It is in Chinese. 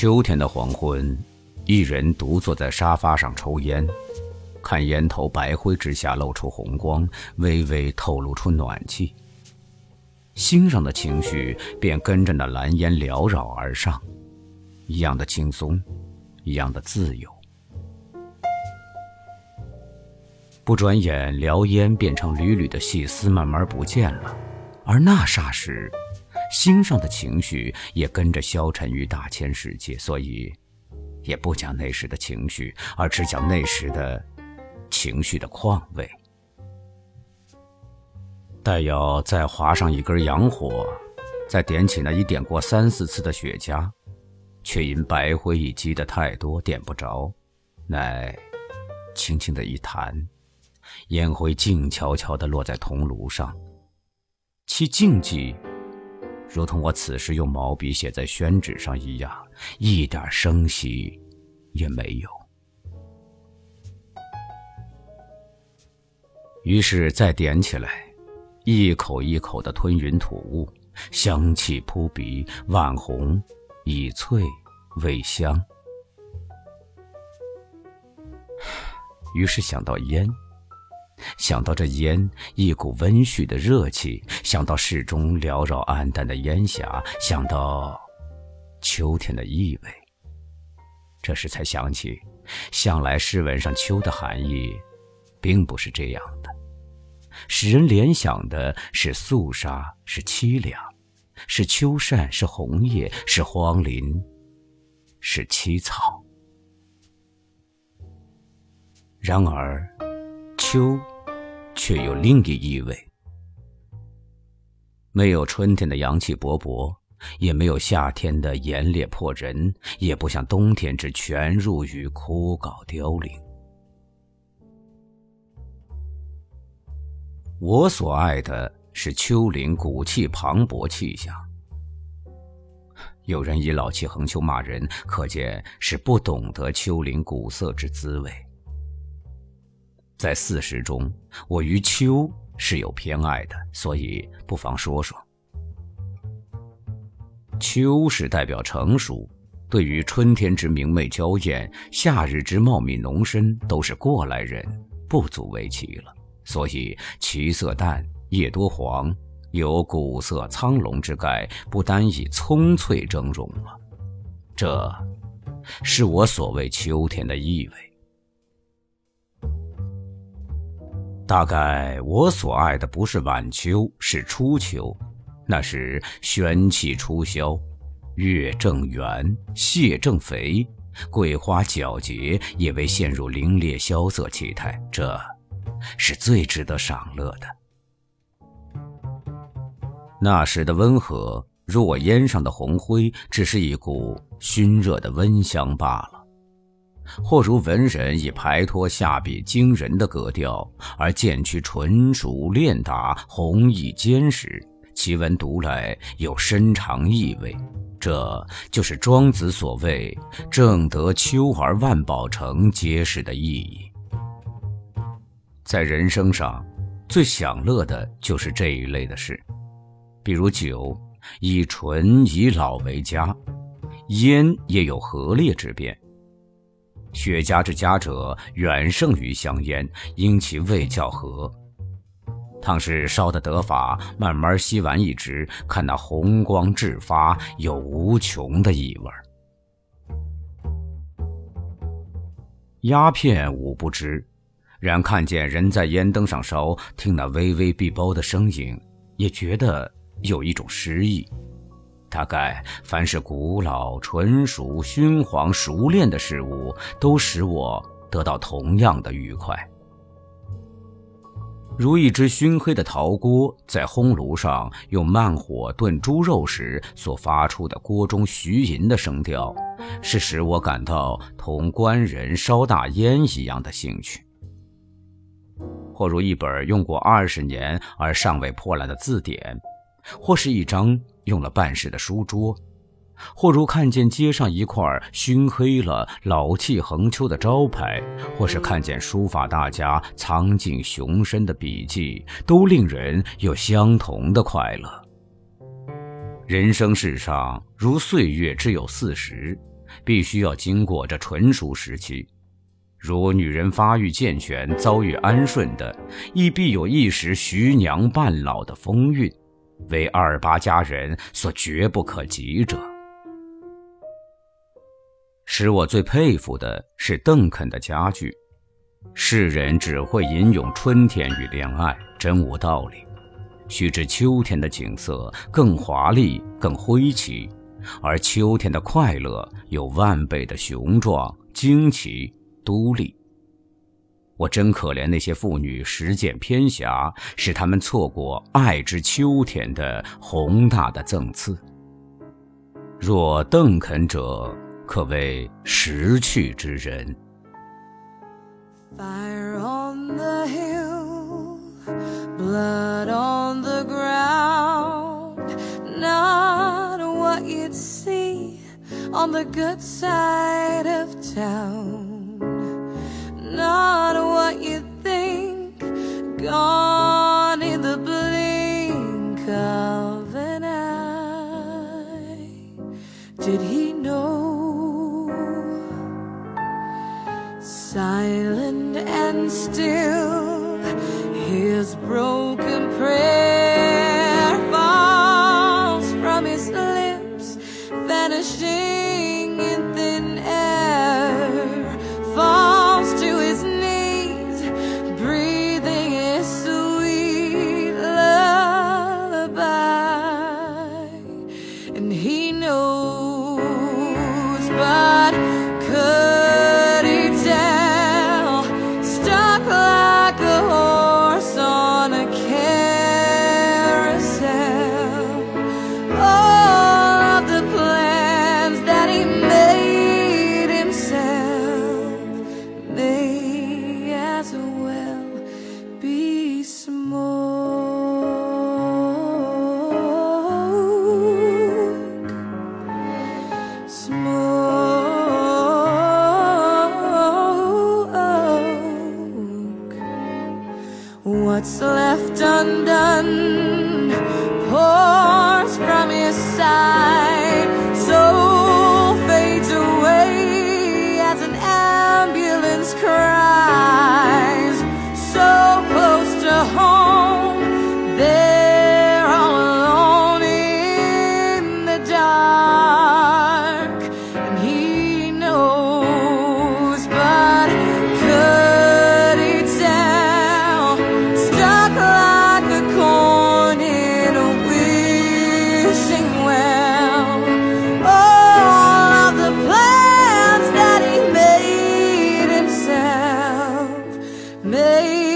秋天的黄昏，一人独坐在沙发上抽烟，看烟头白灰之下露出红光，微微透露出暖气。心上的情绪便跟着那蓝烟缭绕而上，一样的轻松，一样的自由。不转眼，燎烟变成缕缕的细丝，慢慢不见了。而那霎时，心上的情绪也跟着消沉于大千世界。所以，也不讲那时的情绪，而只讲那时的情绪的况味。待要再划上一根洋火，再点起那已点过三四次的雪茄，却因白灰已积得太多，点不着，乃轻轻的一弹。烟灰静悄悄地落在铜炉上，其静寂，如同我此时用毛笔写在宣纸上一样，一点声息也没有。于是再点起来，一口一口的吞云吐雾，香气扑鼻，晚红，以翠为香。于是想到烟。想到这烟，一股温煦的热气；想到市中缭绕暗淡的烟霞；想到秋天的意味。这时才想起，向来诗文上秋的含义，并不是这样的，使人联想的是肃杀，是凄凉，是秋扇，是红叶，是荒林，是凄草。然而，秋。却有另一意味。没有春天的阳气勃勃，也没有夏天的炎烈迫人，也不像冬天之全入于枯槁凋零。我所爱的是丘陵古气磅礴气象。有人以老气横秋骂人，可见是不懂得丘陵古色之滋味。在四时中，我于秋是有偏爱的，所以不妨说说。秋是代表成熟，对于春天之明媚娇艳，夏日之茂密浓深，都是过来人，不足为奇了。所以其色淡，叶多黄，有古色苍龙之概，不单以葱翠峥嵘了。这，是我所谓秋天的意味。大概我所爱的不是晚秋，是初秋。那时玄气初消，月正圆，蟹正肥，桂花皎洁，也未陷入凌冽萧瑟气态。这，是最值得赏乐的。那时的温和，如我烟上的红灰，只是一股熏热的温香罢了。或如文人以排脱下笔惊人的格调，而渐趋纯熟练达、弘毅坚实，其文读来有深长意味。这就是庄子所谓“正得秋而万宝成”揭示的意义。在人生上，最享乐的就是这一类的事，比如酒，以醇以老为佳；烟也有和烈之变。雪茄之佳者，远胜于香烟，因其味较和。倘是烧得得法，慢慢吸完一支，看那红光炙发，有无穷的意味。鸦片吾不知，然看见人在烟灯上烧，听那微微闭包的声音，也觉得有一种诗意。大概凡是古老、纯熟、熏黄、熟练的事物，都使我得到同样的愉快。如一只熏黑的陶锅，在烘炉上用慢火炖猪肉时所发出的锅中徐吟的声调，是使我感到同官人烧大烟一样的兴趣。或如一本用过二十年而尚未破烂的字典。或是一张用了半世的书桌，或如看见街上一块熏黑了、老气横秋的招牌，或是看见书法大家苍劲雄深的笔迹，都令人有相同的快乐。人生世上，如岁月只有四十，必须要经过这纯熟时期。如女人发育健全、遭遇安顺的，亦必有一时徐娘半老的风韵，为二八佳人所绝不可及者。使我最佩服的是邓肯的家具，世人只会吟咏春天与恋爱，真无道理。须知秋天的景色更华丽、更灰奇，而秋天的快乐有万倍的雄壮、惊奇。独立。我真可怜那些妇女实践偏狭，使他们错过爱之秋天的宏大的赠赐。若邓肯者，可谓识趣之人。not what you think. Gone in the blink of an eye. Did he know? Silent and still, his broken May